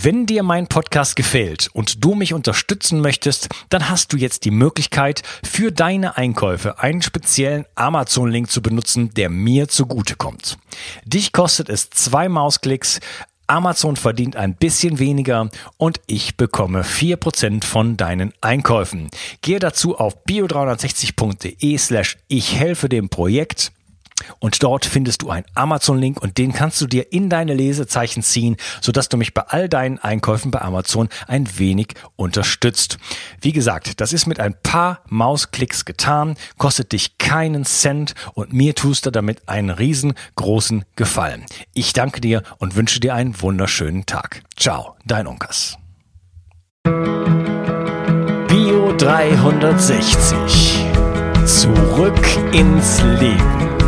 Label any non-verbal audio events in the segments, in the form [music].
Wenn dir mein Podcast gefällt und du mich unterstützen möchtest, dann hast du jetzt die Möglichkeit, für deine Einkäufe einen speziellen Amazon-Link zu benutzen, der mir zugutekommt. Dich kostet es zwei Mausklicks, Amazon verdient ein bisschen weniger und ich bekomme vier Prozent von deinen Einkäufen. Gehe dazu auf bio360.de slash ich helfe dem Projekt und dort findest du einen Amazon-Link und den kannst du dir in deine Lesezeichen ziehen, sodass du mich bei all deinen Einkäufen bei Amazon ein wenig unterstützt. Wie gesagt, das ist mit ein paar Mausklicks getan, kostet dich keinen Cent und mir tust du damit einen riesengroßen Gefallen. Ich danke dir und wünsche dir einen wunderschönen Tag. Ciao, dein Unkas. Bio 360. Zurück ins Leben.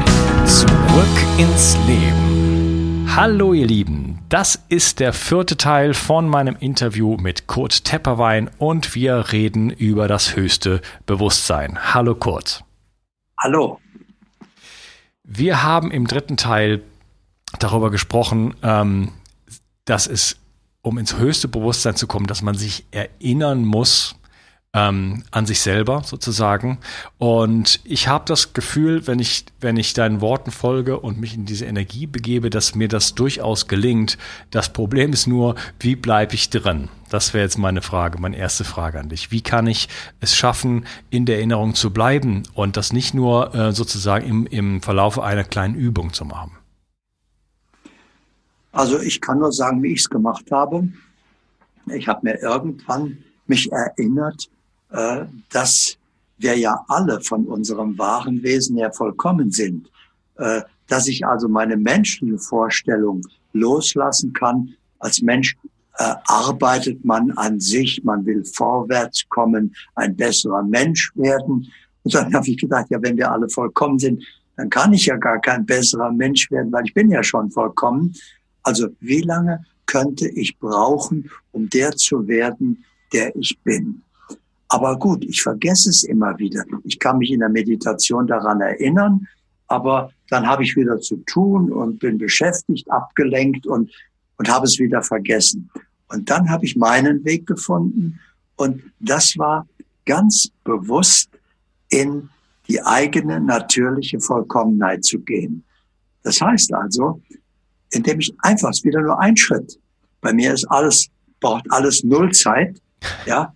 Zurück ins Leben. Hallo ihr Lieben, das ist der vierte Teil von meinem Interview mit Kurt Tepperwein und wir reden über das höchste Bewusstsein. Hallo Kurt. Hallo. Wir haben im dritten Teil darüber gesprochen, ähm, dass es, um ins höchste Bewusstsein zu kommen, dass man sich erinnern muss, ähm, an sich selber sozusagen. Und ich habe das Gefühl, wenn ich, wenn ich deinen Worten folge und mich in diese Energie begebe, dass mir das durchaus gelingt. Das Problem ist nur, wie bleibe ich drin? Das wäre jetzt meine Frage, meine erste Frage an dich. Wie kann ich es schaffen, in der Erinnerung zu bleiben und das nicht nur äh, sozusagen im, im Verlaufe einer kleinen Übung zu machen? Also ich kann nur sagen, wie ich es gemacht habe. Ich habe mir irgendwann mich erinnert, äh, dass wir ja alle von unserem wahren Wesen her vollkommen sind, äh, dass ich also meine menschliche Vorstellung loslassen kann. Als Mensch äh, arbeitet man an sich, man will vorwärts kommen, ein besserer Mensch werden. Und dann [laughs] habe ich gedacht, ja, wenn wir alle vollkommen sind, dann kann ich ja gar kein besserer Mensch werden, weil ich bin ja schon vollkommen. Also wie lange könnte ich brauchen, um der zu werden, der ich bin? Aber gut, ich vergesse es immer wieder. Ich kann mich in der Meditation daran erinnern, aber dann habe ich wieder zu tun und bin beschäftigt, abgelenkt und, und habe es wieder vergessen. Und dann habe ich meinen Weg gefunden und das war ganz bewusst in die eigene natürliche Vollkommenheit zu gehen. Das heißt also, indem ich einfach, wieder nur ein Schritt. Bei mir ist alles, braucht alles Nullzeit, ja,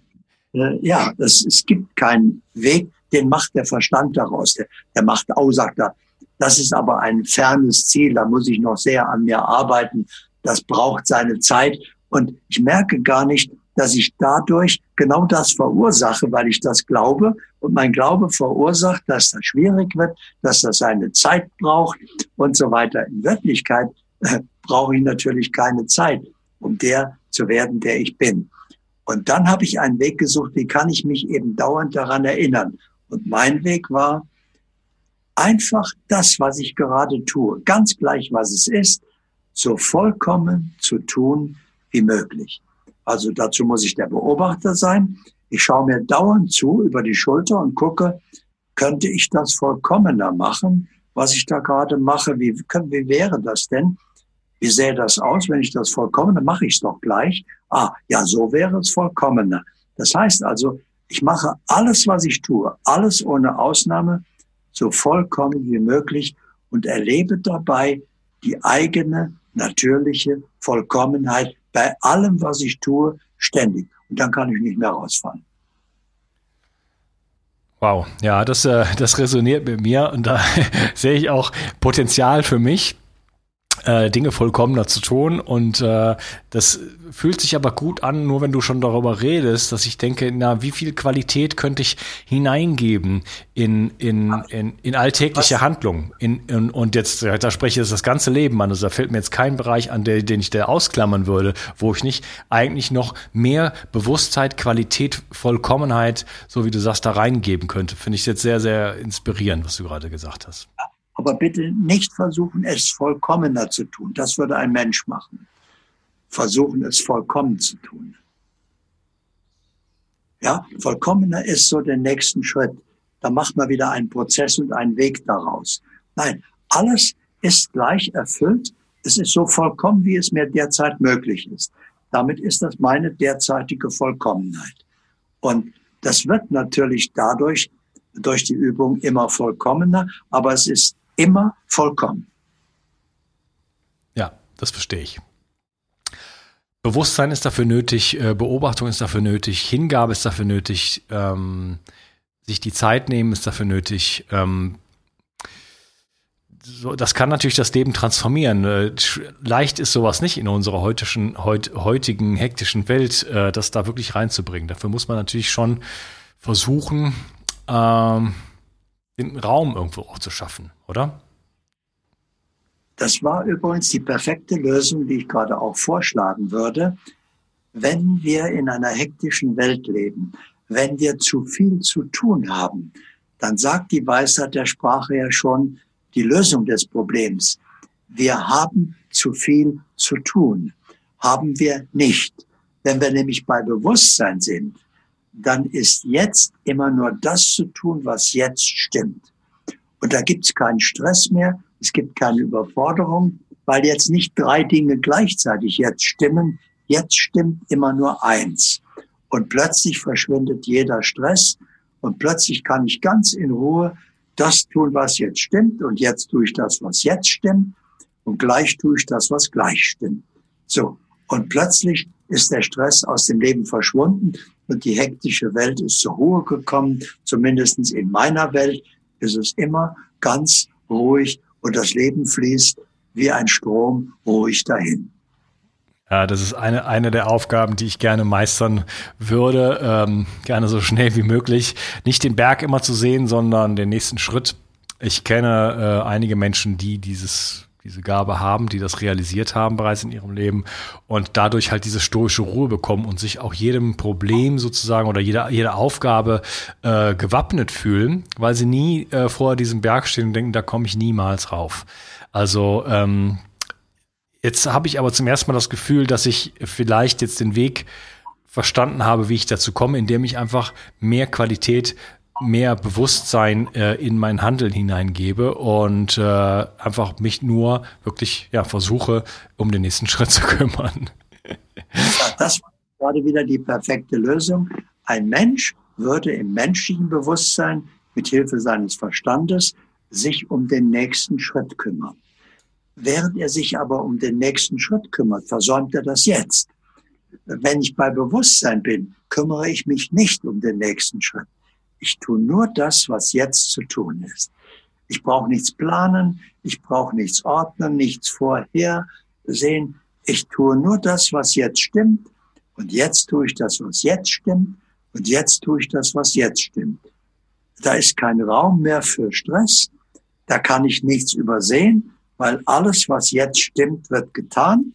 äh, ja, es, es gibt keinen Weg, den macht der Verstand daraus. Der, der macht au, sagt er. Das ist aber ein fernes Ziel, da muss ich noch sehr an mir arbeiten. Das braucht seine Zeit. Und ich merke gar nicht, dass ich dadurch genau das verursache, weil ich das glaube. Und mein Glaube verursacht, dass das schwierig wird, dass das seine Zeit braucht und so weiter. In Wirklichkeit äh, brauche ich natürlich keine Zeit, um der zu werden, der ich bin. Und dann habe ich einen Weg gesucht, wie kann ich mich eben dauernd daran erinnern. Und mein Weg war einfach das, was ich gerade tue, ganz gleich, was es ist, so vollkommen zu tun wie möglich. Also dazu muss ich der Beobachter sein. Ich schaue mir dauernd zu über die Schulter und gucke, könnte ich das vollkommener machen, was ich da gerade mache? Wie, wie wäre das denn? Wie sähe das aus, wenn ich das vollkommene, mache ich es doch gleich. Ah, ja, so wäre es vollkommener. Das heißt also, ich mache alles, was ich tue, alles ohne Ausnahme, so vollkommen wie möglich und erlebe dabei die eigene natürliche Vollkommenheit bei allem, was ich tue, ständig. Und dann kann ich nicht mehr rausfallen. Wow, ja, das, äh, das resoniert mit mir und da [laughs] sehe ich auch Potenzial für mich äh, Dinge vollkommener zu tun. Und äh, das fühlt sich aber gut an, nur wenn du schon darüber redest, dass ich denke, na, wie viel Qualität könnte ich hineingeben in, in, in, in alltägliche Handlungen? In, in, und jetzt, da spreche ich das ganze Leben an. Also da fällt mir jetzt kein Bereich an, der, den ich da ausklammern würde, wo ich nicht eigentlich noch mehr Bewusstheit, Qualität, Vollkommenheit, so wie du sagst, da reingeben könnte. Finde ich jetzt sehr, sehr inspirierend, was du gerade gesagt hast. Aber bitte nicht versuchen, es vollkommener zu tun. Das würde ein Mensch machen. Versuchen, es vollkommen zu tun. Ja, vollkommener ist so der nächsten Schritt. Da macht man wieder einen Prozess und einen Weg daraus. Nein, alles ist gleich erfüllt. Es ist so vollkommen, wie es mir derzeit möglich ist. Damit ist das meine derzeitige Vollkommenheit. Und das wird natürlich dadurch, durch die Übung immer vollkommener, aber es ist immer vollkommen. Ja, das verstehe ich. Bewusstsein ist dafür nötig, äh, Beobachtung ist dafür nötig, Hingabe ist dafür nötig, ähm, sich die Zeit nehmen ist dafür nötig. Ähm, so, das kann natürlich das Leben transformieren. Äh, leicht ist sowas nicht in unserer heutischen, heut, heutigen hektischen Welt, äh, das da wirklich reinzubringen. Dafür muss man natürlich schon versuchen, ähm, den Raum irgendwo auch zu schaffen, oder? Das war übrigens die perfekte Lösung, die ich gerade auch vorschlagen würde. Wenn wir in einer hektischen Welt leben, wenn wir zu viel zu tun haben, dann sagt die Weisheit der Sprache ja schon die Lösung des Problems. Wir haben zu viel zu tun. Haben wir nicht. Wenn wir nämlich bei Bewusstsein sind, dann ist jetzt immer nur das zu tun, was jetzt stimmt. Und da gibt es keinen Stress mehr, es gibt keine Überforderung, weil jetzt nicht drei Dinge gleichzeitig jetzt stimmen. Jetzt stimmt immer nur eins. Und plötzlich verschwindet jeder Stress und plötzlich kann ich ganz in Ruhe das tun, was jetzt stimmt und jetzt tue ich das, was jetzt stimmt und gleich tue ich das, was gleich stimmt. So. Und plötzlich ist der Stress aus dem Leben verschwunden und die hektische Welt ist zur Ruhe gekommen. Zumindestens in meiner Welt ist es immer ganz ruhig und das Leben fließt wie ein Strom ruhig dahin. Ja, das ist eine, eine der Aufgaben, die ich gerne meistern würde. Ähm, gerne so schnell wie möglich. Nicht den Berg immer zu sehen, sondern den nächsten Schritt. Ich kenne äh, einige Menschen, die dieses diese Gabe haben, die das realisiert haben bereits in ihrem Leben und dadurch halt diese stoische Ruhe bekommen und sich auch jedem Problem sozusagen oder jeder, jeder Aufgabe äh, gewappnet fühlen, weil sie nie äh, vor diesem Berg stehen und denken, da komme ich niemals rauf. Also ähm, jetzt habe ich aber zum ersten Mal das Gefühl, dass ich vielleicht jetzt den Weg verstanden habe, wie ich dazu komme, indem ich einfach mehr mehr Bewusstsein äh, in mein Handeln hineingebe und äh, einfach mich nur wirklich ja versuche, um den nächsten [laughs] Schritt zu kümmern. Das war gerade wieder die perfekte Lösung. Ein Mensch würde im menschlichen Bewusstsein mit Hilfe seines Verstandes sich um den nächsten Schritt kümmern. Während er sich aber um den nächsten Schritt kümmert, versäumt er das jetzt. Wenn ich bei Bewusstsein bin, kümmere ich mich nicht um den nächsten Schritt. Ich tue nur das, was jetzt zu tun ist. Ich brauche nichts planen, ich brauche nichts ordnen, nichts vorhersehen. Ich tue nur das, was jetzt stimmt. Und jetzt tue ich das, was jetzt stimmt. Und jetzt tue ich das, was jetzt stimmt. Da ist kein Raum mehr für Stress. Da kann ich nichts übersehen, weil alles, was jetzt stimmt, wird getan.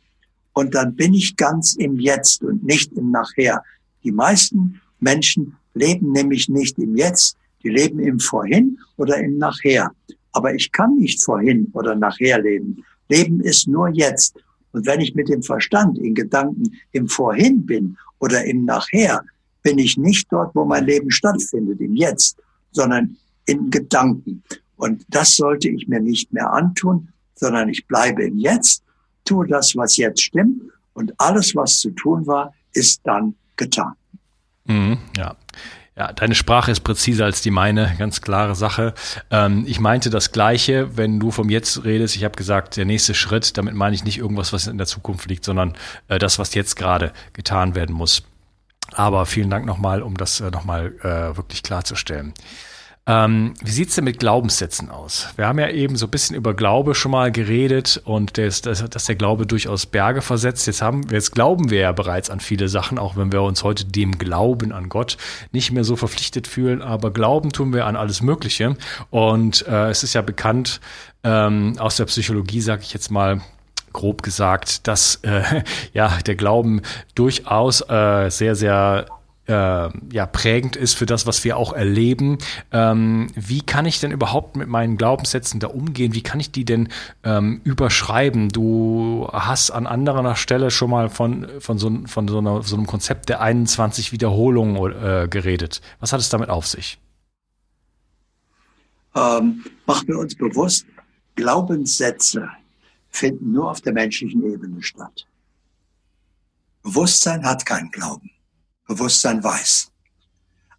Und dann bin ich ganz im Jetzt und nicht im Nachher. Die meisten Menschen leben nämlich nicht im Jetzt, die leben im Vorhin oder im Nachher. Aber ich kann nicht vorhin oder nachher leben. Leben ist nur jetzt. Und wenn ich mit dem Verstand in Gedanken im Vorhin bin oder im Nachher, bin ich nicht dort, wo mein Leben stattfindet, im Jetzt, sondern in Gedanken. Und das sollte ich mir nicht mehr antun, sondern ich bleibe im Jetzt, tue das, was jetzt stimmt und alles, was zu tun war, ist dann getan. Mhm, ja. Ja, deine Sprache ist präziser als die meine, ganz klare Sache. Ähm, ich meinte das Gleiche, wenn du vom Jetzt redest. Ich habe gesagt, der nächste Schritt, damit meine ich nicht irgendwas, was in der Zukunft liegt, sondern äh, das, was jetzt gerade getan werden muss. Aber vielen Dank nochmal, um das äh, nochmal äh, wirklich klarzustellen. Ähm, wie sieht's denn mit Glaubenssätzen aus? Wir haben ja eben so ein bisschen über Glaube schon mal geredet und dass, dass der Glaube durchaus Berge versetzt. Jetzt haben jetzt glauben wir ja bereits an viele Sachen, auch wenn wir uns heute dem Glauben an Gott nicht mehr so verpflichtet fühlen. Aber Glauben tun wir an alles Mögliche. Und äh, es ist ja bekannt ähm, aus der Psychologie, sage ich jetzt mal, grob gesagt, dass äh, [laughs] ja der Glauben durchaus äh, sehr, sehr ja, prägend ist für das, was wir auch erleben. Ähm, wie kann ich denn überhaupt mit meinen Glaubenssätzen da umgehen? Wie kann ich die denn ähm, überschreiben? Du hast an anderer Stelle schon mal von, von, so, von so, einer, so einem Konzept der 21 Wiederholungen äh, geredet. Was hat es damit auf sich? Ähm, machen wir uns bewusst, Glaubenssätze finden nur auf der menschlichen Ebene statt. Bewusstsein hat keinen Glauben. Bewusstsein weiß.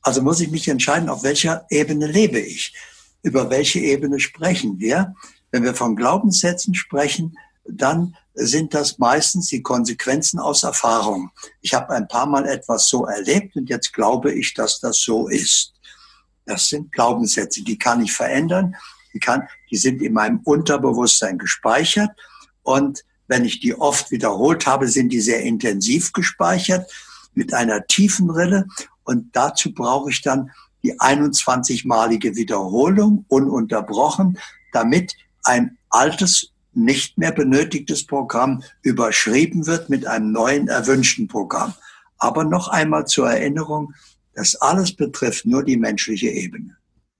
Also muss ich mich entscheiden, auf welcher Ebene lebe ich. Über welche Ebene sprechen wir? Wenn wir von Glaubenssätzen sprechen, dann sind das meistens die Konsequenzen aus Erfahrung. Ich habe ein paar Mal etwas so erlebt und jetzt glaube ich, dass das so ist. Das sind Glaubenssätze, die kann ich verändern, die, kann, die sind in meinem Unterbewusstsein gespeichert und wenn ich die oft wiederholt habe, sind die sehr intensiv gespeichert mit einer tiefen Rille. Und dazu brauche ich dann die 21-malige Wiederholung ununterbrochen, damit ein altes, nicht mehr benötigtes Programm überschrieben wird mit einem neuen erwünschten Programm. Aber noch einmal zur Erinnerung, das alles betrifft nur die menschliche Ebene.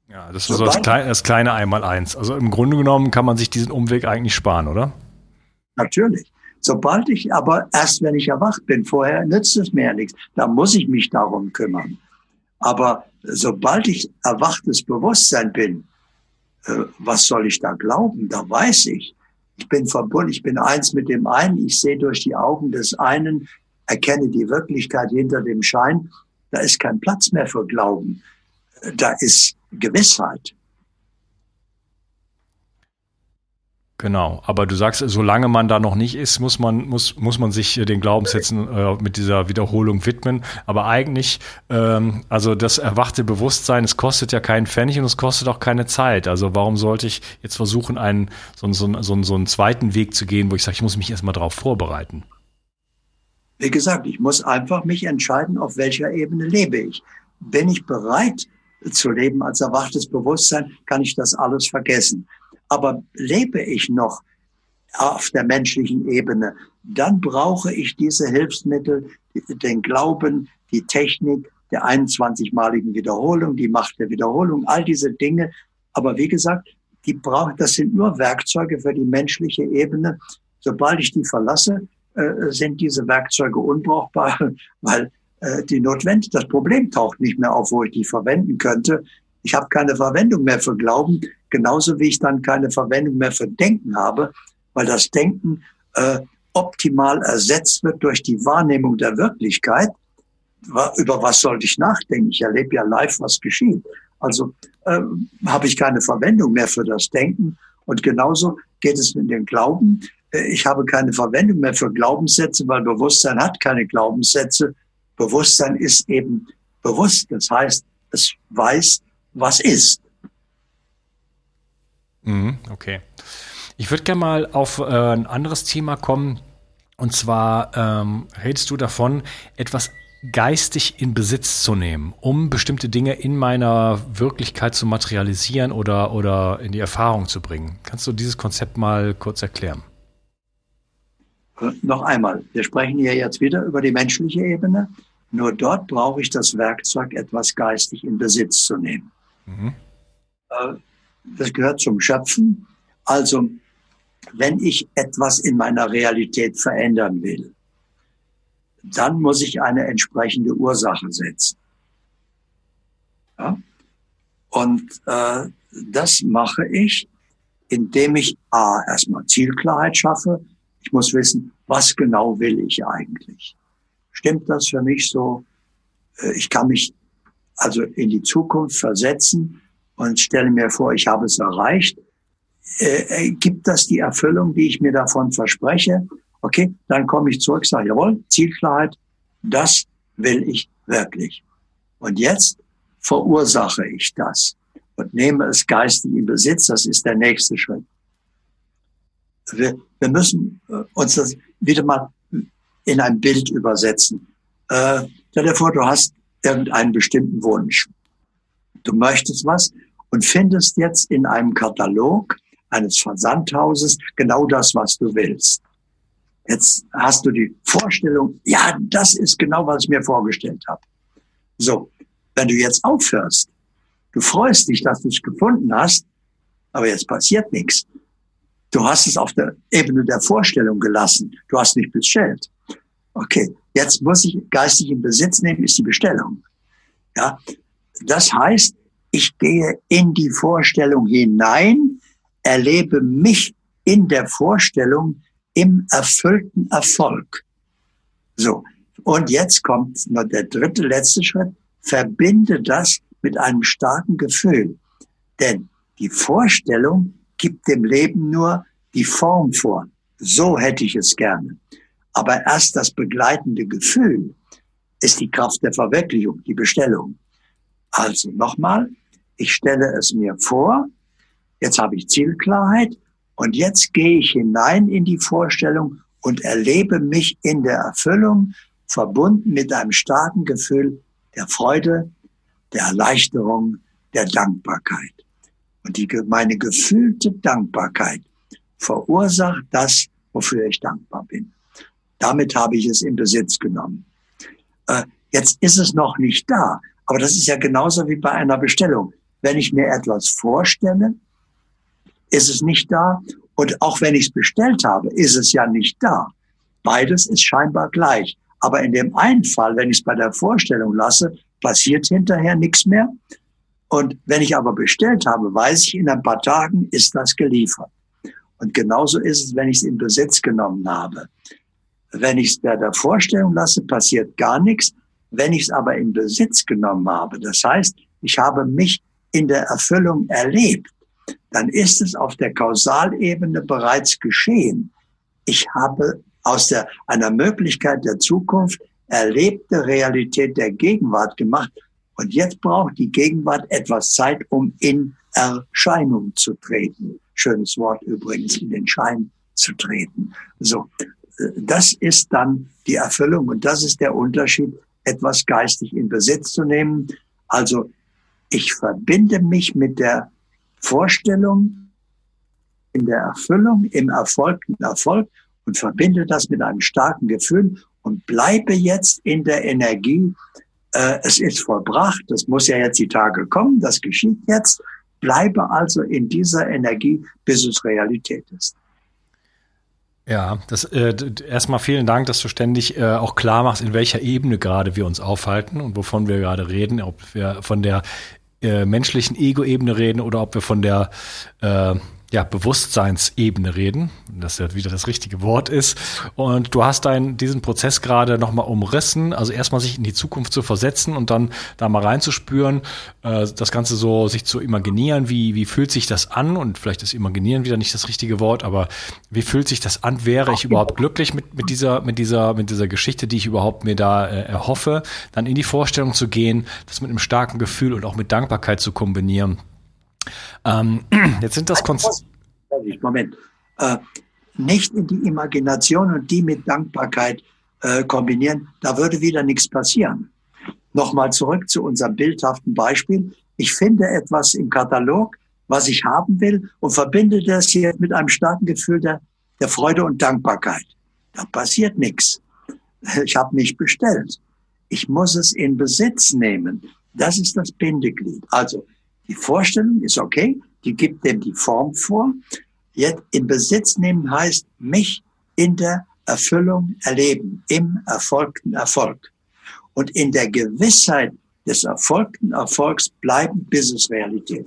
Ja, das ist so das, kleine, das kleine Einmaleins. Also im Grunde genommen kann man sich diesen Umweg eigentlich sparen, oder? Natürlich. Sobald ich aber erst, wenn ich erwacht bin, vorher nützt es mir ja nichts. Da muss ich mich darum kümmern. Aber sobald ich erwachtes Bewusstsein bin, äh, was soll ich da glauben? Da weiß ich. Ich bin verbunden, ich bin eins mit dem einen, ich sehe durch die Augen des einen, erkenne die Wirklichkeit hinter dem Schein. Da ist kein Platz mehr für Glauben. Da ist Gewissheit. Genau, aber du sagst, solange man da noch nicht ist, muss man, muss, muss man sich den Glaubenssätzen äh, mit dieser Wiederholung widmen. Aber eigentlich, ähm, also das erwachte Bewusstsein, es kostet ja keinen Pfennig und es kostet auch keine Zeit. Also warum sollte ich jetzt versuchen, einen, so, so, so, so einen zweiten Weg zu gehen, wo ich sage, ich muss mich erstmal darauf vorbereiten? Wie gesagt, ich muss einfach mich entscheiden, auf welcher Ebene lebe ich. Bin ich bereit zu leben als erwachtes Bewusstsein, kann ich das alles vergessen. Aber lebe ich noch auf der menschlichen Ebene, dann brauche ich diese Hilfsmittel, den Glauben, die Technik der 21-maligen Wiederholung, die Macht der Wiederholung, all diese Dinge. Aber wie gesagt, die brauchen, das sind nur Werkzeuge für die menschliche Ebene. Sobald ich die verlasse, äh, sind diese Werkzeuge unbrauchbar, [laughs] weil äh, die notwendig, das Problem taucht nicht mehr auf, wo ich die verwenden könnte. Ich habe keine Verwendung mehr für Glauben, genauso wie ich dann keine Verwendung mehr für Denken habe, weil das Denken äh, optimal ersetzt wird durch die Wahrnehmung der Wirklichkeit. Über was sollte ich nachdenken? Ich erlebe ja live, was geschieht. Also äh, habe ich keine Verwendung mehr für das Denken. Und genauso geht es mit dem Glauben. Äh, ich habe keine Verwendung mehr für Glaubenssätze, weil Bewusstsein hat keine Glaubenssätze. Bewusstsein ist eben bewusst. Das heißt, es weiß, was ist. Mhm, okay. Ich würde gerne mal auf äh, ein anderes Thema kommen. Und zwar ähm, redest du davon, etwas geistig in Besitz zu nehmen, um bestimmte Dinge in meiner Wirklichkeit zu materialisieren oder, oder in die Erfahrung zu bringen. Kannst du dieses Konzept mal kurz erklären? Äh, noch einmal, wir sprechen hier jetzt wieder über die menschliche Ebene. Nur dort brauche ich das Werkzeug, etwas geistig in Besitz zu nehmen. Mhm. Das gehört zum Schöpfen. Also, wenn ich etwas in meiner Realität verändern will, dann muss ich eine entsprechende Ursache setzen. Ja? Und äh, das mache ich, indem ich A, erstmal Zielklarheit schaffe. Ich muss wissen, was genau will ich eigentlich? Stimmt das für mich so? Äh, ich kann mich also in die Zukunft versetzen und stelle mir vor, ich habe es erreicht, äh, äh, gibt das die Erfüllung, die ich mir davon verspreche? Okay, dann komme ich zurück, sage, jawohl, Zielklarheit, das will ich wirklich. Und jetzt verursache ich das und nehme es geistig in Besitz. Das ist der nächste Schritt. Wir, wir müssen äh, uns das wieder mal in ein Bild übersetzen. Äh, stell dir vor, du hast irgendeinen bestimmten Wunsch. Du möchtest was und findest jetzt in einem Katalog eines Versandhauses genau das, was du willst. Jetzt hast du die Vorstellung, ja, das ist genau, was ich mir vorgestellt habe. So, wenn du jetzt aufhörst, du freust dich, dass du es gefunden hast, aber jetzt passiert nichts. Du hast es auf der Ebene der Vorstellung gelassen. Du hast nicht bestellt. Okay, jetzt muss ich geistig in Besitz nehmen, ist die Bestellung. Ja, das heißt, ich gehe in die Vorstellung hinein, erlebe mich in der Vorstellung im erfüllten Erfolg. So. Und jetzt kommt noch der dritte, letzte Schritt. Verbinde das mit einem starken Gefühl. Denn die Vorstellung gibt dem Leben nur die Form vor. So hätte ich es gerne. Aber erst das begleitende Gefühl ist die Kraft der Verwirklichung, die Bestellung. Also nochmal, ich stelle es mir vor, jetzt habe ich Zielklarheit und jetzt gehe ich hinein in die Vorstellung und erlebe mich in der Erfüllung, verbunden mit einem starken Gefühl der Freude, der Erleichterung, der Dankbarkeit. Und die, meine gefühlte Dankbarkeit verursacht das, wofür ich dankbar bin. Damit habe ich es in Besitz genommen. Äh, jetzt ist es noch nicht da, aber das ist ja genauso wie bei einer Bestellung. Wenn ich mir etwas vorstelle, ist es nicht da. Und auch wenn ich es bestellt habe, ist es ja nicht da. Beides ist scheinbar gleich. Aber in dem einen Fall, wenn ich es bei der Vorstellung lasse, passiert hinterher nichts mehr. Und wenn ich aber bestellt habe, weiß ich, in ein paar Tagen ist das geliefert. Und genauso ist es, wenn ich es in Besitz genommen habe. Wenn ich es bei der Vorstellung lasse, passiert gar nichts. Wenn ich es aber in Besitz genommen habe, das heißt, ich habe mich in der Erfüllung erlebt, dann ist es auf der Kausalebene bereits geschehen. Ich habe aus der, einer Möglichkeit der Zukunft erlebte Realität der Gegenwart gemacht. Und jetzt braucht die Gegenwart etwas Zeit, um in Erscheinung zu treten. Schönes Wort übrigens, in den Schein zu treten. So. Das ist dann die Erfüllung und das ist der Unterschied, etwas geistig in Besitz zu nehmen. Also ich verbinde mich mit der Vorstellung in der Erfüllung, im erfolgten Erfolg und verbinde das mit einem starken Gefühl und bleibe jetzt in der Energie. Äh, es ist vollbracht, das muss ja jetzt die Tage kommen, das geschieht jetzt. Bleibe also in dieser Energie, bis es Realität ist. Ja, das äh, erstmal vielen Dank, dass du ständig äh, auch klar machst, in welcher Ebene gerade wir uns aufhalten und wovon wir gerade reden, ob wir von der äh, menschlichen Ego-Ebene reden oder ob wir von der äh, ja, Bewusstseinsebene reden, das ja wieder das richtige Wort ist. Und du hast deinen, diesen Prozess gerade nochmal umrissen, also erstmal sich in die Zukunft zu versetzen und dann da mal reinzuspüren, äh, das Ganze so sich zu imaginieren, wie, wie fühlt sich das an? Und vielleicht ist imaginieren wieder nicht das richtige Wort, aber wie fühlt sich das an? Wäre ich überhaupt glücklich mit, mit dieser, mit dieser, mit dieser Geschichte, die ich überhaupt mir da äh, erhoffe? Dann in die Vorstellung zu gehen, das mit einem starken Gefühl und auch mit Dankbarkeit zu kombinieren ähm, [clears throat] jetzt sind das Konzepte. Moment. Äh, nicht in die Imagination und die mit Dankbarkeit äh, kombinieren, da würde wieder nichts passieren. Nochmal zurück zu unserem bildhaften Beispiel. Ich finde etwas im Katalog, was ich haben will und verbinde das hier mit einem starken Gefühl der, der Freude und Dankbarkeit. Da passiert nichts. [laughs] Ich habe nicht bestellt. Ich muss es in Besitz nehmen. Das ist das Bindeglied. Also die Vorstellung ist okay, die gibt dem die Form vor. Jetzt in Besitz nehmen heißt mich in der Erfüllung erleben, im erfolgten Erfolg. Und in der Gewissheit des erfolgten Erfolgs bleiben, bis es Realität.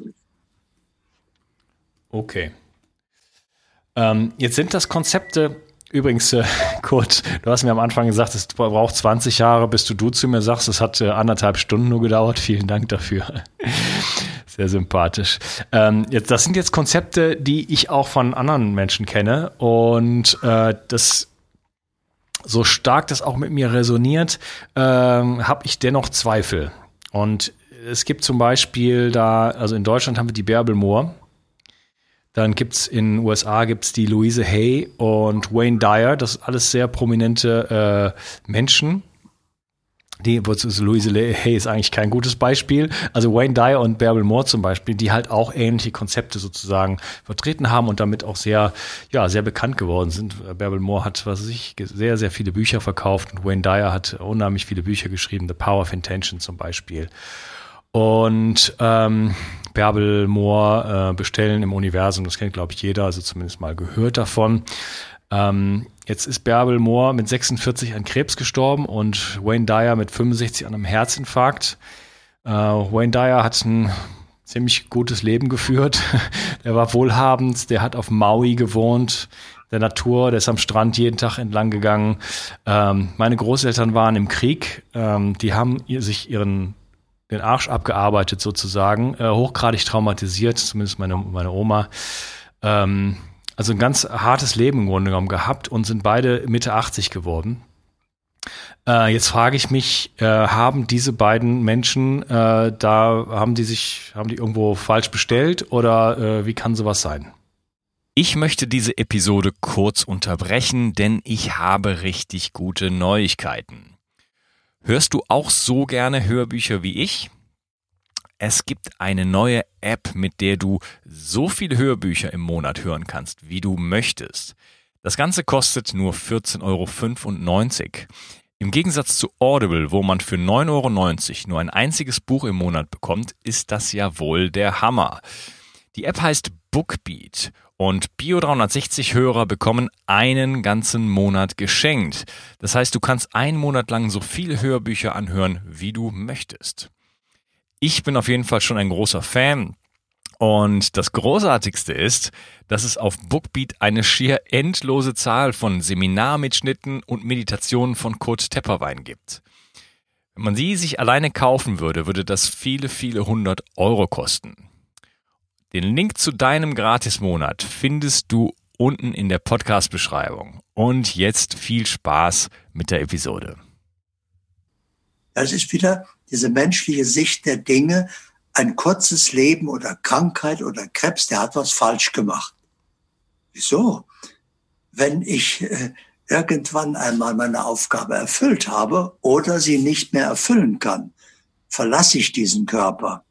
Okay. Ähm, jetzt sind das Konzepte, Übrigens, äh, [laughs] Kurt, du hast mir am Anfang gesagt, es braucht 20 Jahre, bis du du zu mir sagst. Es hat äh, anderthalb Stunden nur gedauert. [laughs] Vielen Dank dafür. Sehr sympathisch. Ähm, jetzt, das sind jetzt Konzepte, die ich auch von anderen Menschen kenne. Und äh, das so stark das auch mit mir resoniert, ähm, habe ich dennoch Zweifel. Und es gibt zum Beispiel da, also in Deutschland haben wir die Bärbel Moor. Dann gibt's in den USA gibt's die Louise Hay und Wayne Dyer. Das sind alles sehr prominente äh, Menschen. Die, Louise Hay ist eigentlich kein gutes Beispiel. Also Wayne Dyer und Bärbel Moore zum Beispiel, die halt auch ähnliche Konzepte sozusagen vertreten haben und damit auch sehr, ja, sehr bekannt geworden sind. Bärbel Moore hat, was weiß ich, sehr, sehr viele Bücher verkauft und Wayne Dyer hat unheimlich viele Bücher geschrieben. The Power of Intention zum Beispiel. Und ähm, Bärbel Moor äh, bestellen im Universum, das kennt, glaube ich, jeder, also zumindest mal gehört davon. Ähm, jetzt ist Bärbel Moor mit 46 an Krebs gestorben und Wayne Dyer mit 65 an einem Herzinfarkt. Äh, Wayne Dyer hat ein ziemlich gutes Leben geführt. [laughs] der war wohlhabend, der hat auf Maui gewohnt, der Natur, der ist am Strand jeden Tag entlang gegangen. Ähm, meine Großeltern waren im Krieg, ähm, die haben sich ihren den Arsch abgearbeitet sozusagen, äh, hochgradig traumatisiert, zumindest meine, meine Oma. Ähm, also ein ganz hartes Leben im Grunde genommen gehabt und sind beide Mitte 80 geworden. Äh, jetzt frage ich mich, äh, haben diese beiden Menschen, äh, da haben die sich, haben die irgendwo falsch bestellt oder äh, wie kann sowas sein? Ich möchte diese Episode kurz unterbrechen, denn ich habe richtig gute Neuigkeiten. Hörst du auch so gerne Hörbücher wie ich? Es gibt eine neue App, mit der du so viele Hörbücher im Monat hören kannst, wie du möchtest. Das Ganze kostet nur 14,95 Euro. Im Gegensatz zu Audible, wo man für 9,90 Euro nur ein einziges Buch im Monat bekommt, ist das ja wohl der Hammer. Die App heißt Bookbeat und Bio360-Hörer bekommen einen ganzen Monat geschenkt. Das heißt, du kannst einen Monat lang so viele Hörbücher anhören, wie du möchtest. Ich bin auf jeden Fall schon ein großer Fan. Und das Großartigste ist, dass es auf Bookbeat eine schier endlose Zahl von Seminarmitschnitten und Meditationen von Kurt Tepperwein gibt. Wenn man sie sich alleine kaufen würde, würde das viele, viele hundert Euro kosten. Den Link zu deinem Gratismonat findest du unten in der Podcast-Beschreibung. Und jetzt viel Spaß mit der Episode. Das ist wieder diese menschliche Sicht der Dinge. Ein kurzes Leben oder Krankheit oder Krebs, der hat was falsch gemacht. Wieso? Wenn ich äh, irgendwann einmal meine Aufgabe erfüllt habe oder sie nicht mehr erfüllen kann, verlasse ich diesen Körper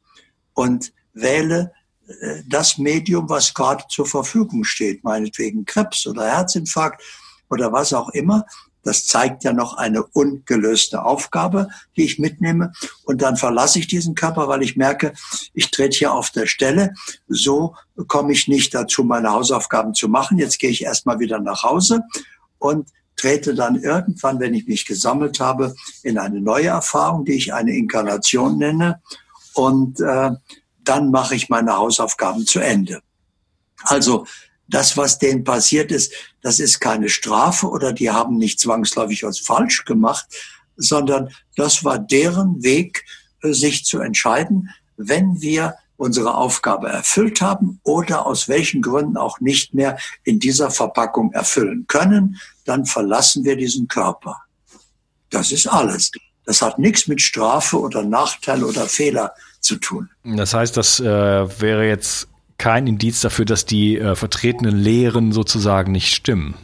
und wähle äh, das Medium, was gerade zur Verfügung steht, meinetwegen Krebs oder Herzinfarkt oder was auch immer. Das zeigt ja noch eine ungelöste Aufgabe, die ich mitnehme. Und dann verlasse ich diesen Körper, weil ich merke, ich trete hier auf der Stelle. So komme ich nicht dazu, meine Hausaufgaben zu machen. Jetzt gehe ich erstmal wieder nach Hause und trete dann irgendwann, wenn ich mich gesammelt habe, in eine neue Erfahrung, die ich eine Inkarnation nenne. Und äh, dann mache ich meine Hausaufgaben zu Ende. Also das, was denen passiert ist, das ist keine Strafe oder die haben nicht zwangsläufig was falsch gemacht, sondern das war deren Weg, äh, sich zu entscheiden, wenn wir unsere Aufgabe erfüllt haben oder aus welchen Gründen auch nicht mehr in dieser Verpackung erfüllen können, dann verlassen wir diesen Körper. Das ist alles. Das hat nichts mit Strafe oder Nachteil oder Fehler zu tun. Das heißt, das äh, wäre jetzt kein Indiz dafür, dass die äh, vertretenen Lehren sozusagen nicht stimmen.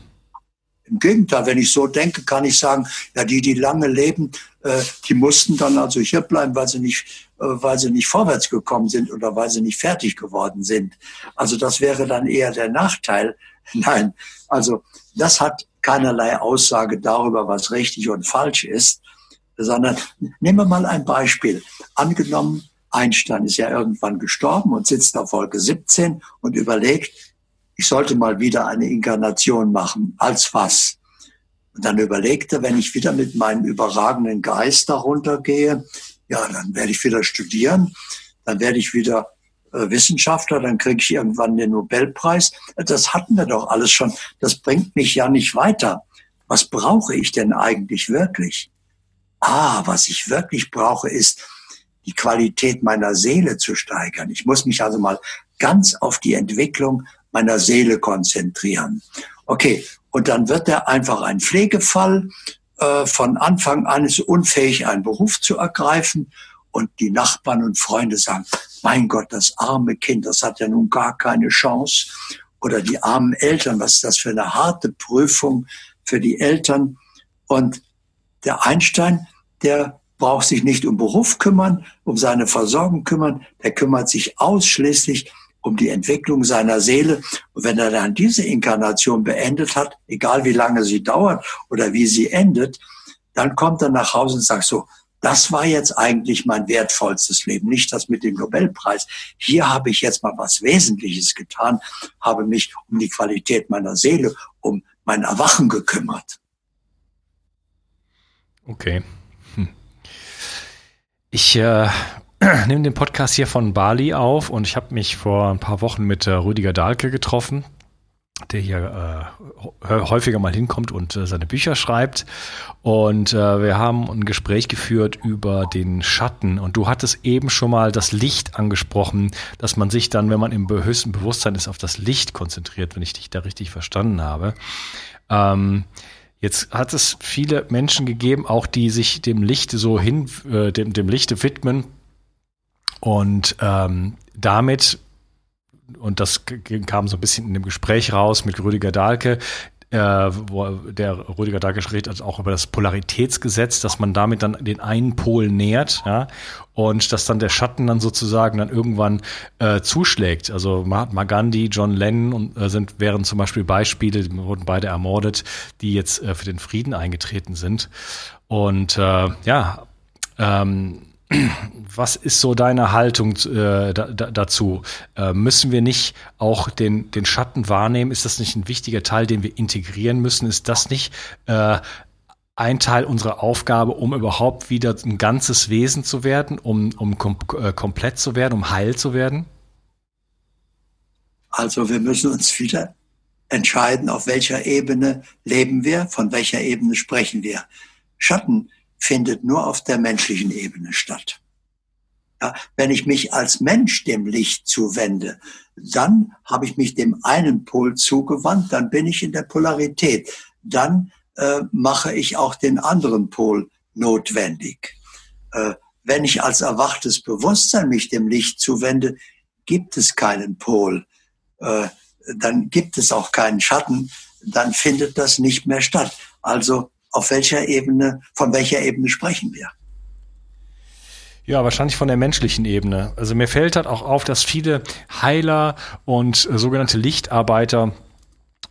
Im Gegenteil, wenn ich so denke, kann ich sagen, ja, die, die lange leben, äh, die mussten dann also hier bleiben, weil sie nicht, äh, weil sie nicht vorwärts gekommen sind oder weil sie nicht fertig geworden sind. Also das wäre dann eher der Nachteil. [laughs] Nein, also das hat keinerlei Aussage darüber, was richtig und falsch ist, sondern nehmen wir mal ein Beispiel. Angenommen, Einstein ist ja irgendwann gestorben und sitzt auf Wolke 17 und überlegt, ich sollte mal wieder eine Inkarnation machen. Als was? Und dann überlegte, wenn ich wieder mit meinem überragenden Geist darunter gehe, ja, dann werde ich wieder studieren, dann werde ich wieder äh, Wissenschaftler, dann kriege ich irgendwann den Nobelpreis. Das hatten wir doch alles schon. Das bringt mich ja nicht weiter. Was brauche ich denn eigentlich wirklich? Ah, was ich wirklich brauche, ist die Qualität meiner Seele zu steigern. Ich muss mich also mal ganz auf die Entwicklung meiner Seele konzentrieren. Okay, und dann wird er einfach ein Pflegefall. Äh, von Anfang an ist unfähig, einen Beruf zu ergreifen. Und die Nachbarn und Freunde sagen, mein Gott, das arme Kind, das hat ja nun gar keine Chance. Oder die armen Eltern, was ist das für eine harte Prüfung für die Eltern? Und der Einstein, der braucht sich nicht um Beruf kümmern, um seine Versorgung kümmern, der kümmert sich ausschließlich um die Entwicklung seiner Seele. Und wenn er dann diese Inkarnation beendet hat, egal wie lange sie dauert oder wie sie endet, dann kommt er nach Hause und sagt so, das war jetzt eigentlich mein wertvollstes Leben, nicht das mit dem Nobelpreis. Hier habe ich jetzt mal was Wesentliches getan, habe mich um die Qualität meiner Seele, um mein Erwachen gekümmert. Okay. Ich äh, [clears throat] nehme den Podcast hier von Bali auf und ich habe mich vor ein paar Wochen mit äh, Rüdiger Dahlke getroffen der hier äh, häufiger mal hinkommt und äh, seine Bücher schreibt. Und äh, wir haben ein Gespräch geführt über den Schatten. Und du hattest eben schon mal das Licht angesprochen, dass man sich dann, wenn man im höchsten Bewusstsein ist, auf das Licht konzentriert, wenn ich dich da richtig verstanden habe. Ähm, Jetzt hat es viele Menschen gegeben, auch die sich dem Licht so hin, äh, dem, dem Lichte widmen. Und ähm, damit und das kam so ein bisschen in dem Gespräch raus mit Rüdiger Dahlke, äh, wo der Rüdiger spricht also auch über das Polaritätsgesetz, dass man damit dann den einen Pol nähert, ja, und dass dann der Schatten dann sozusagen dann irgendwann äh, zuschlägt. Also Mahatma Gandhi, John Lennon und, äh, sind wären zum Beispiel Beispiele, die wurden beide ermordet, die jetzt äh, für den Frieden eingetreten sind. Und äh, ja, ähm, was ist so deine Haltung äh, da, da, dazu? Äh, müssen wir nicht auch den, den Schatten wahrnehmen? Ist das nicht ein wichtiger Teil, den wir integrieren müssen? Ist das nicht äh, ein Teil unserer Aufgabe, um überhaupt wieder ein ganzes Wesen zu werden, um, um kom äh, komplett zu werden, um heil zu werden? Also wir müssen uns wieder entscheiden, auf welcher Ebene leben wir, von welcher Ebene sprechen wir. Schatten findet nur auf der menschlichen Ebene statt. Ja, wenn ich mich als Mensch dem Licht zuwende, dann habe ich mich dem einen Pol zugewandt, dann bin ich in der Polarität. Dann äh, mache ich auch den anderen Pol notwendig. Äh, wenn ich als erwachtes Bewusstsein mich dem Licht zuwende, gibt es keinen Pol. Äh, dann gibt es auch keinen Schatten. Dann findet das nicht mehr statt. Also auf welcher Ebene, von welcher Ebene sprechen wir? Ja, wahrscheinlich von der menschlichen Ebene. Also mir fällt halt auch auf, dass viele Heiler und äh, sogenannte Lichtarbeiter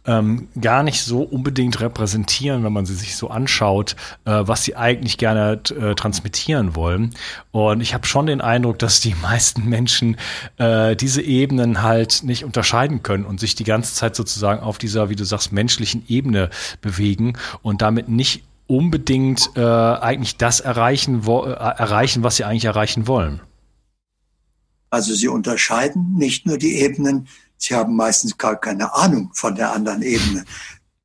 ähm, gar nicht so unbedingt repräsentieren, wenn man sie sich so anschaut, äh, was sie eigentlich gerne äh, transmittieren wollen. Und ich habe schon den Eindruck, dass die [laughs] meisten Menschen äh, diese Ebenen halt nicht unterscheiden können und sich die ganze Zeit sozusagen auf dieser, wie du sagst, menschlichen Ebene bewegen und damit nicht unbedingt äh, eigentlich das erreichen, wo, äh, erreichen, was sie eigentlich erreichen wollen. Also sie unterscheiden nicht nur die Ebenen, Sie haben meistens gar keine Ahnung von der anderen Ebene.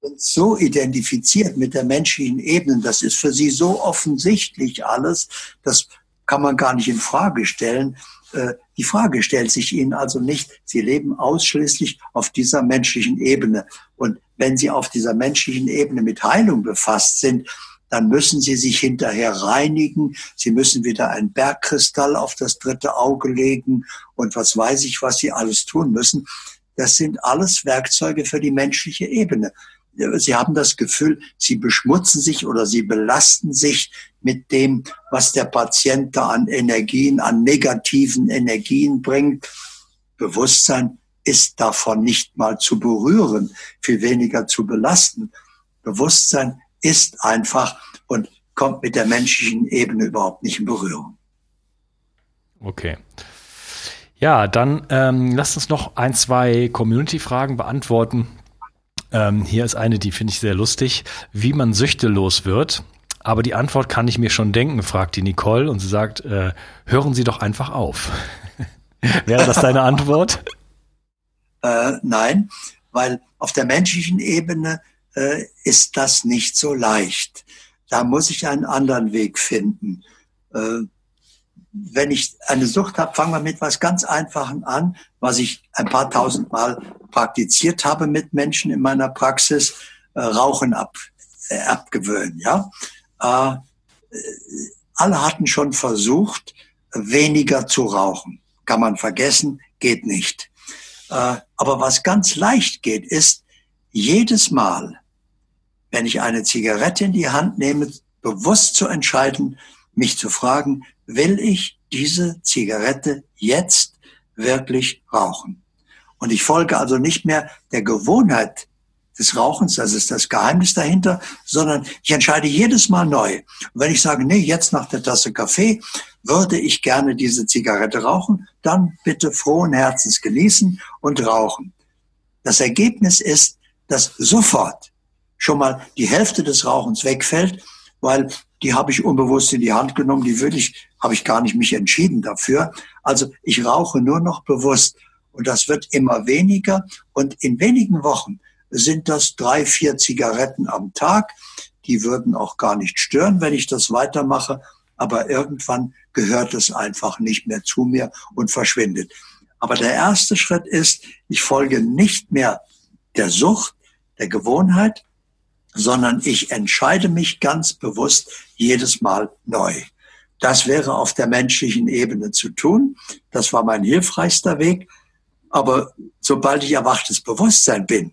Und so identifiziert mit der menschlichen Ebene, das ist für sie so offensichtlich alles, das kann man gar nicht in Frage stellen. Äh, die Frage stellt sich ihnen also nicht. Sie leben ausschließlich auf dieser menschlichen Ebene. Und wenn sie auf dieser menschlichen Ebene mit Heilung befasst sind, dann müssen sie sich hinterher reinigen. Sie müssen wieder ein Bergkristall auf das dritte Auge legen und was weiß ich, was sie alles tun müssen. Das sind alles Werkzeuge für die menschliche Ebene. Sie haben das Gefühl, sie beschmutzen sich oder sie belasten sich mit dem, was der Patient da an Energien, an negativen Energien bringt. Bewusstsein ist davon nicht mal zu berühren, viel weniger zu belasten. Bewusstsein ist einfach und kommt mit der menschlichen Ebene überhaupt nicht in Berührung. Okay. Ja, dann ähm, lasst uns noch ein, zwei Community-Fragen beantworten. Ähm, hier ist eine, die finde ich sehr lustig. Wie man süchtelos wird. Aber die Antwort kann ich mir schon denken, fragt die Nicole und sie sagt, äh, hören Sie doch einfach auf. [laughs] Wäre das deine Antwort? Äh, nein, weil auf der menschlichen Ebene äh, ist das nicht so leicht. Da muss ich einen anderen Weg finden. Äh, wenn ich eine Sucht habe, fangen wir mit was ganz Einfachem an, was ich ein paar tausend Mal praktiziert habe mit Menschen in meiner Praxis, äh, Rauchen ab, äh, abgewöhnen. Ja, äh, alle hatten schon versucht, weniger zu rauchen. Kann man vergessen, geht nicht. Äh, aber was ganz leicht geht, ist jedes Mal, wenn ich eine Zigarette in die Hand nehme, bewusst zu entscheiden, mich zu fragen, will ich diese Zigarette jetzt wirklich rauchen? Und ich folge also nicht mehr der Gewohnheit des Rauchens, das ist das Geheimnis dahinter, sondern ich entscheide jedes Mal neu. Und wenn ich sage, nee, jetzt nach der Tasse Kaffee würde ich gerne diese Zigarette rauchen, dann bitte frohen Herzens genießen und rauchen. Das Ergebnis ist, dass sofort schon mal die Hälfte des Rauchens wegfällt, weil die habe ich unbewusst in die Hand genommen, die will ich, habe ich gar nicht mich entschieden dafür. Also ich rauche nur noch bewusst und das wird immer weniger und in wenigen Wochen sind das drei, vier Zigaretten am Tag. Die würden auch gar nicht stören, wenn ich das weitermache, aber irgendwann gehört es einfach nicht mehr zu mir und verschwindet. Aber der erste Schritt ist, ich folge nicht mehr der Sucht, der Gewohnheit, sondern ich entscheide mich ganz bewusst jedes Mal neu. Das wäre auf der menschlichen Ebene zu tun. Das war mein hilfreichster Weg. Aber sobald ich erwachtes Bewusstsein bin,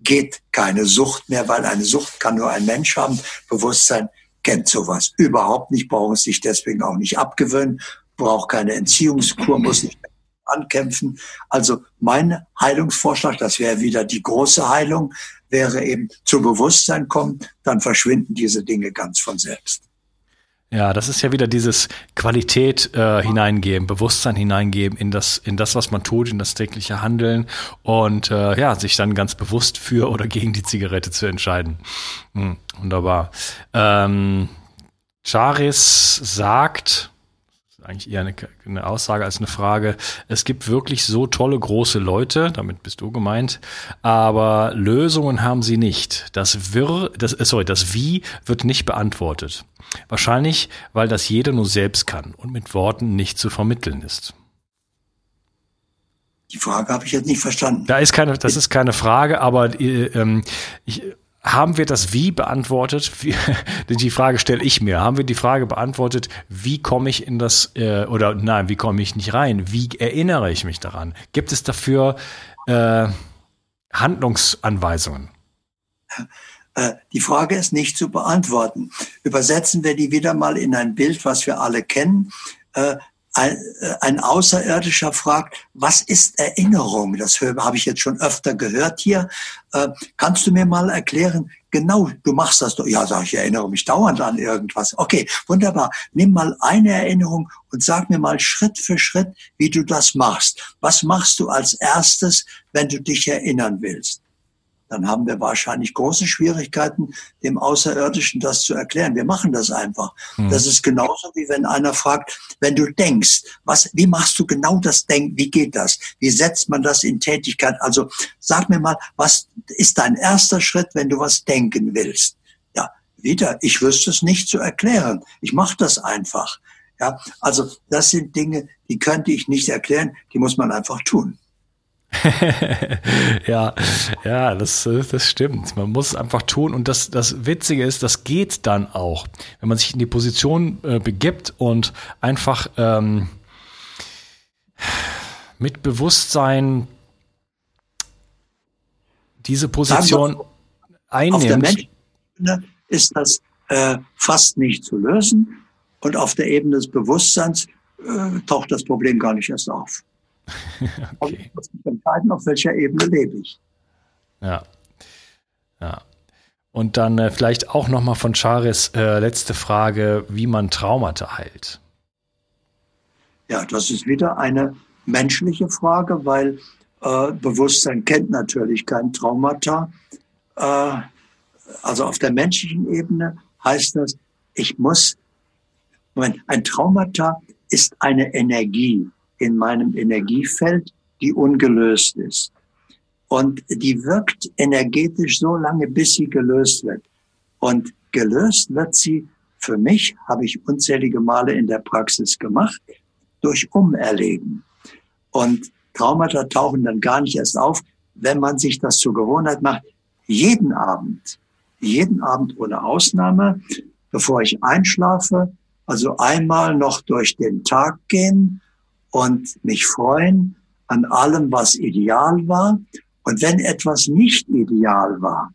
geht keine Sucht mehr, weil eine Sucht kann nur ein Mensch haben. Bewusstsein kennt sowas überhaupt nicht, braucht es sich deswegen auch nicht abgewöhnen, braucht keine Entziehungskur, muss nicht ankämpfen. Also mein Heilungsvorschlag, das wäre wieder die große Heilung, wäre eben zu Bewusstsein kommen, dann verschwinden diese Dinge ganz von selbst. Ja, das ist ja wieder dieses Qualität äh, hineingeben, Bewusstsein hineingeben in das, in das, was man tut, in das tägliche Handeln und äh, ja, sich dann ganz bewusst für oder gegen die Zigarette zu entscheiden. Hm, wunderbar. Ähm, Charis sagt, eigentlich eher eine, eine, Aussage als eine Frage. Es gibt wirklich so tolle große Leute, damit bist du gemeint, aber Lösungen haben sie nicht. Das Wir, das, äh, sorry, das Wie wird nicht beantwortet. Wahrscheinlich, weil das jeder nur selbst kann und mit Worten nicht zu vermitteln ist. Die Frage habe ich jetzt nicht verstanden. Da ist keine, das ist keine Frage, aber äh, ähm, ich, haben wir das Wie beantwortet? [laughs] Die Frage stelle ich mir. Haben wir die Frage beantwortet, wie komme ich in das, äh, oder nein, wie komme ich nicht rein? Wie erinnere ich mich daran? Gibt es dafür äh, Handlungsanweisungen? Äh, die Frage ist nicht zu beantworten. Übersetzen wir die wieder mal in ein Bild, was wir alle kennen. Ein, ein Außerirdischer fragt, was ist Erinnerung? Das habe ich jetzt schon öfter gehört hier. Äh, kannst du mir mal erklären, genau, du machst das doch. Ja, sag ich, erinnere mich dauernd an irgendwas. Okay, wunderbar. Nimm mal eine Erinnerung und sag mir mal Schritt für Schritt, wie du das machst. Was machst du als erstes, wenn du dich erinnern willst? Dann haben wir wahrscheinlich große Schwierigkeiten, dem Außerirdischen das zu erklären. Wir machen das einfach. Mhm. Das ist genauso wie wenn einer fragt, wenn du denkst, was, wie machst du genau das Denken? Wie geht das? Wie setzt man das in Tätigkeit? Also sag mir mal, was ist dein erster Schritt, wenn du was denken willst? Ja, wieder, ich wüsste es nicht zu erklären. Ich mache das einfach. Ja, also das sind Dinge, die könnte ich nicht erklären, die muss man einfach tun. [laughs] ja, ja, das, das stimmt. Man muss es einfach tun. Und das, das Witzige ist, das geht dann auch. Wenn man sich in die Position äh, begibt und einfach ähm, mit Bewusstsein diese Position wir, einnimmt. Auf der Menschenebene ist das äh, fast nicht zu lösen. Und auf der Ebene des Bewusstseins äh, taucht das Problem gar nicht erst auf. [laughs] okay. ich muss mich entscheiden, auf welcher Ebene lebe ich. Ja. Ja. Und dann äh, vielleicht auch nochmal von Charis äh, letzte Frage, wie man Traumata heilt. Ja, das ist wieder eine menschliche Frage, weil äh, Bewusstsein kennt natürlich kein Traumata. Äh, also auf der menschlichen Ebene heißt das, ich muss, Moment, ein Traumata ist eine Energie in meinem Energiefeld, die ungelöst ist. Und die wirkt energetisch so lange, bis sie gelöst wird. Und gelöst wird sie, für mich habe ich unzählige Male in der Praxis gemacht, durch Umerleben. Und Traumata tauchen dann gar nicht erst auf, wenn man sich das zur Gewohnheit macht. Jeden Abend, jeden Abend ohne Ausnahme, bevor ich einschlafe, also einmal noch durch den Tag gehen und mich freuen an allem, was ideal war. Und wenn etwas nicht ideal war,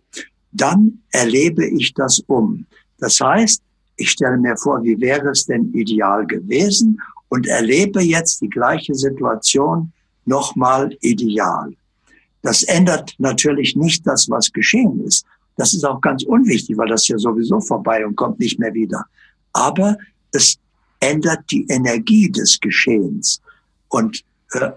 dann erlebe ich das um. Das heißt, ich stelle mir vor, wie wäre es denn ideal gewesen und erlebe jetzt die gleiche Situation nochmal ideal. Das ändert natürlich nicht das, was geschehen ist. Das ist auch ganz unwichtig, weil das ja sowieso vorbei und kommt nicht mehr wieder. Aber es ändert die Energie des Geschehens und äh,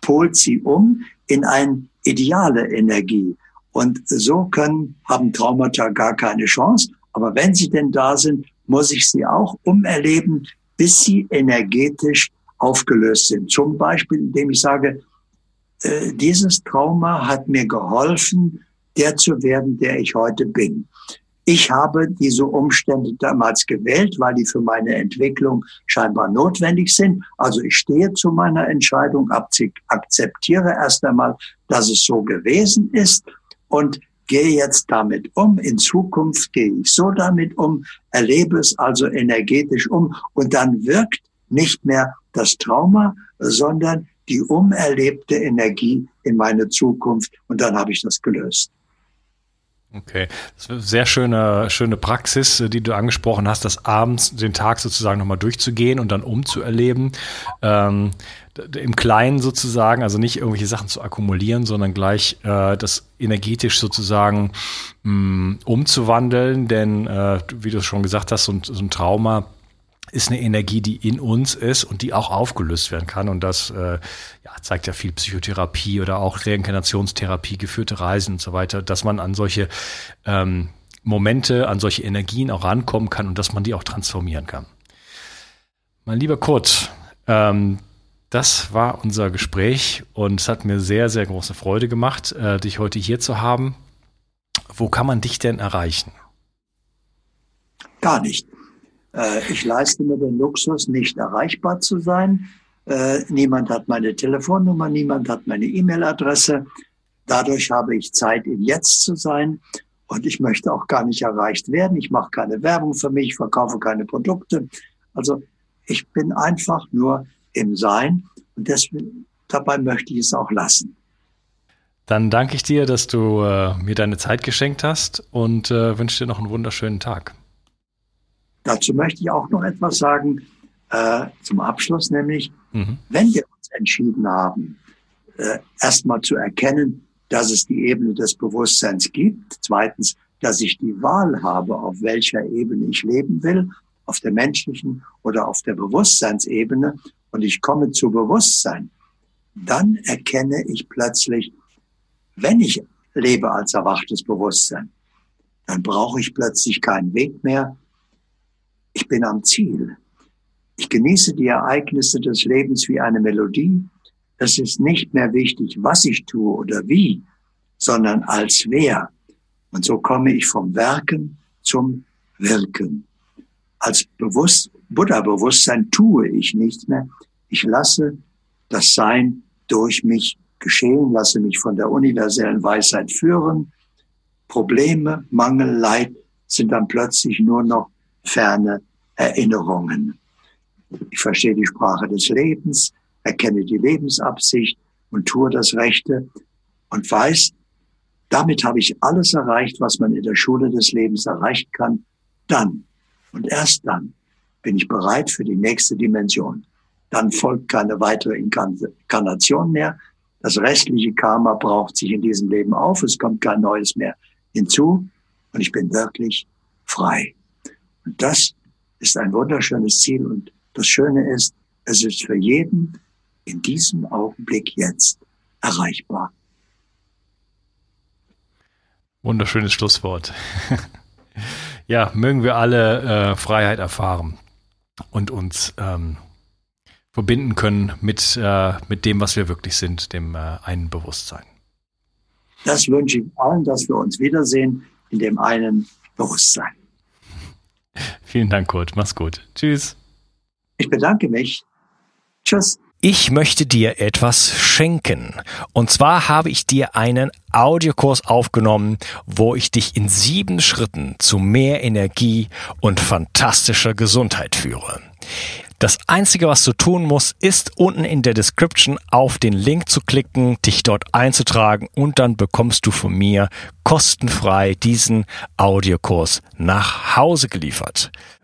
polt sie um in eine ideale Energie. Und so können, haben Traumata gar keine Chance. Aber wenn sie denn da sind, muss ich sie auch umerleben, bis sie energetisch aufgelöst sind. Zum Beispiel, indem ich sage, äh, dieses Trauma hat mir geholfen, der zu werden, der ich heute bin. Ich habe diese Umstände damals gewählt, weil die für meine Entwicklung scheinbar notwendig sind. Also ich stehe zu meiner Entscheidung, akzeptiere erst einmal, dass es so gewesen ist und gehe jetzt damit um. In Zukunft gehe ich so damit um, erlebe es also energetisch um und dann wirkt nicht mehr das Trauma, sondern die umerlebte Energie in meine Zukunft und dann habe ich das gelöst. Okay, sehr schöne, schöne Praxis, äh, die du angesprochen hast, das abends den Tag sozusagen nochmal durchzugehen und dann umzuerleben. Ähm, Im Kleinen sozusagen, also nicht irgendwelche Sachen zu akkumulieren, sondern gleich äh, das energetisch sozusagen mh, mm, umzuwandeln. Denn, äh, wie du schon gesagt hast, so ein, so ein Trauma ist eine Energie, die in uns ist und die auch aufgelöst werden kann. Und das äh, ja, zeigt ja viel Psychotherapie oder auch Reinkarnationstherapie, geführte Reisen und so weiter, dass man an solche ähm, Momente, an solche Energien auch rankommen kann und dass man die auch transformieren kann. Mein lieber Kurt, ähm, das war unser Gespräch und es hat mir sehr, sehr große Freude gemacht, äh, dich heute hier zu haben. Wo kann man dich denn erreichen? Gar nicht. Äh, ich leiste mir den Luxus, nicht erreichbar zu sein. Äh, niemand hat meine Telefonnummer, niemand hat meine E-Mail-Adresse. Dadurch habe ich Zeit, im Jetzt zu sein. Und ich möchte auch gar nicht erreicht werden. Ich mache keine Werbung für mich, verkaufe keine Produkte. Also ich bin einfach nur im Sein. Und deswegen, dabei möchte ich es auch lassen. Dann danke ich dir, dass du äh, mir deine Zeit geschenkt hast und äh, wünsche dir noch einen wunderschönen Tag. Dazu möchte ich auch noch etwas sagen äh, zum Abschluss, nämlich, mhm. wenn wir uns entschieden haben, äh, erstmal zu erkennen, dass es die Ebene des Bewusstseins gibt. Zweitens, dass ich die Wahl habe, auf welcher Ebene ich leben will, auf der menschlichen oder auf der Bewusstseinsebene. Und ich komme zu Bewusstsein. Dann erkenne ich plötzlich, wenn ich lebe als erwachtes Bewusstsein, dann brauche ich plötzlich keinen Weg mehr, ich bin am Ziel. Ich genieße die Ereignisse des Lebens wie eine Melodie. Es ist nicht mehr wichtig, was ich tue oder wie, sondern als wer. Und so komme ich vom Werken zum Wirken. Als Bewusst Buddha-Bewusstsein tue ich nichts mehr. Ich lasse das Sein durch mich geschehen, lasse mich von der universellen Weisheit führen. Probleme, Mangel, Leid sind dann plötzlich nur noch ferne Erinnerungen. Ich verstehe die Sprache des Lebens, erkenne die Lebensabsicht und tue das Rechte und weiß, damit habe ich alles erreicht, was man in der Schule des Lebens erreichen kann. Dann und erst dann bin ich bereit für die nächste Dimension. Dann folgt keine weitere Inkarnation mehr. Das restliche Karma braucht sich in diesem Leben auf. Es kommt kein neues mehr hinzu. Und ich bin wirklich frei. Und das ist ein wunderschönes Ziel. Und das Schöne ist, es ist für jeden in diesem Augenblick jetzt erreichbar. Wunderschönes Schlusswort. [laughs] ja, mögen wir alle äh, Freiheit erfahren und uns ähm, verbinden können mit, äh, mit dem, was wir wirklich sind, dem äh, einen Bewusstsein. Das wünsche ich allen, dass wir uns wiedersehen in dem einen Bewusstsein. [laughs] Vielen Dank, Kurt. Mach's gut. Tschüss. Ich bedanke mich. Tschüss. Ich möchte dir etwas schenken. Und zwar habe ich dir einen Audiokurs aufgenommen, wo ich dich in sieben Schritten zu mehr Energie und fantastischer Gesundheit führe. Das Einzige, was du tun musst, ist unten in der Description auf den Link zu klicken, dich dort einzutragen und dann bekommst du von mir kostenfrei diesen Audiokurs nach Hause geliefert.